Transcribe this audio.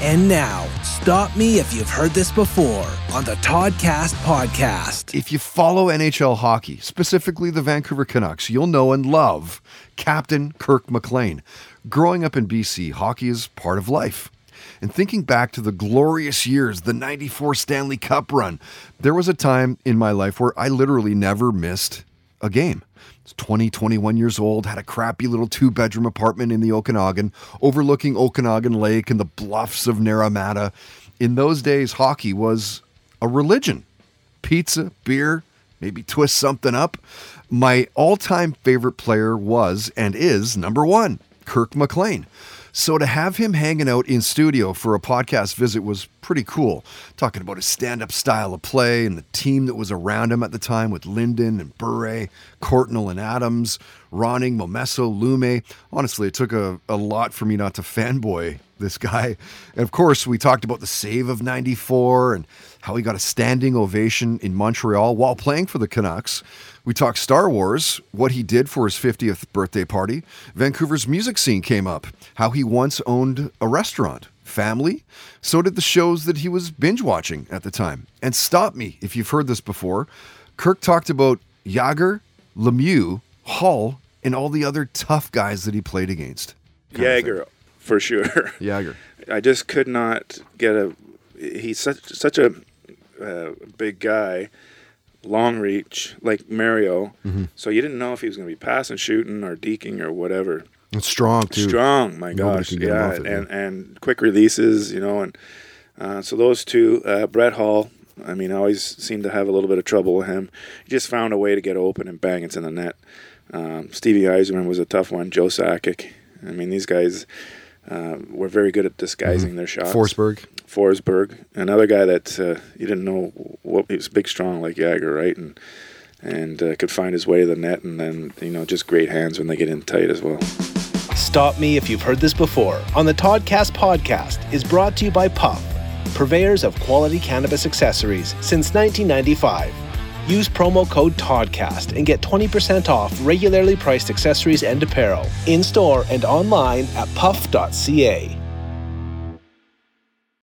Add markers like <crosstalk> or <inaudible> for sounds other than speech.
And now, stop me if you've heard this before on the Toddcast podcast. If you follow NHL hockey, specifically the Vancouver Canucks, you'll know and love Captain Kirk McLean. Growing up in BC, hockey is part of life. And thinking back to the glorious years, the 94 Stanley Cup run, there was a time in my life where I literally never missed a game. I was 20, 21 years old, had a crappy little two bedroom apartment in the Okanagan, overlooking Okanagan Lake and the bluffs of Naramata. In those days, hockey was a religion. Pizza, beer, maybe twist something up. My all time favorite player was and is number one, Kirk McLean. So to have him hanging out in studio for a podcast visit was pretty cool. Talking about his stand-up style of play and the team that was around him at the time with Linden and Bure, Courtnall and Adams, Ronning, Momesso, Lumme. Honestly, it took a, a lot for me not to <laughs> fanboy this guy. And of course, we talked about the save of 94 and how he got a standing ovation in Montreal while playing for the Canucks. We talked Star Wars, what he did for his 50th birthday party. Vancouver's music scene came up, how he once owned a restaurant, family. So did the shows that he was binge watching at the time. And stop me if you've heard this before. Kirk talked about Jagr, Lemieux, Hull, and all the other tough guys that he played against. Jagr, for sure. <laughs> Jagr. I just could not get a. He's such such a uh, big guy, long reach like Mario. Mm-hmm. So you didn't know if he was going to be passing, shooting, or deking or whatever. And strong too. Strong, my Nobody gosh, can get him yeah, it, and and quick releases, you know, and uh, so those two, uh, Brett Hull. I mean, I always seemed to have a little bit of trouble with him. He just found a way to get open and bang, it's in the net. Um, Stevie Yzerman was a tough one. Joe Sakic. I mean, these guys uh, were very good at disguising their shots. Forsberg. Forsberg, another guy that uh, you didn't know what he was big, strong like Jagr, right? And and uh, could find his way to the net, and then you know just great hands when they get in tight as well. Stop me if you've heard this before on the Toddcast podcast is brought to you by Puff, purveyors of quality cannabis accessories since 1995. Use promo code TODCAST and get 20% off regularly priced accessories and apparel in store and online at puff.ca.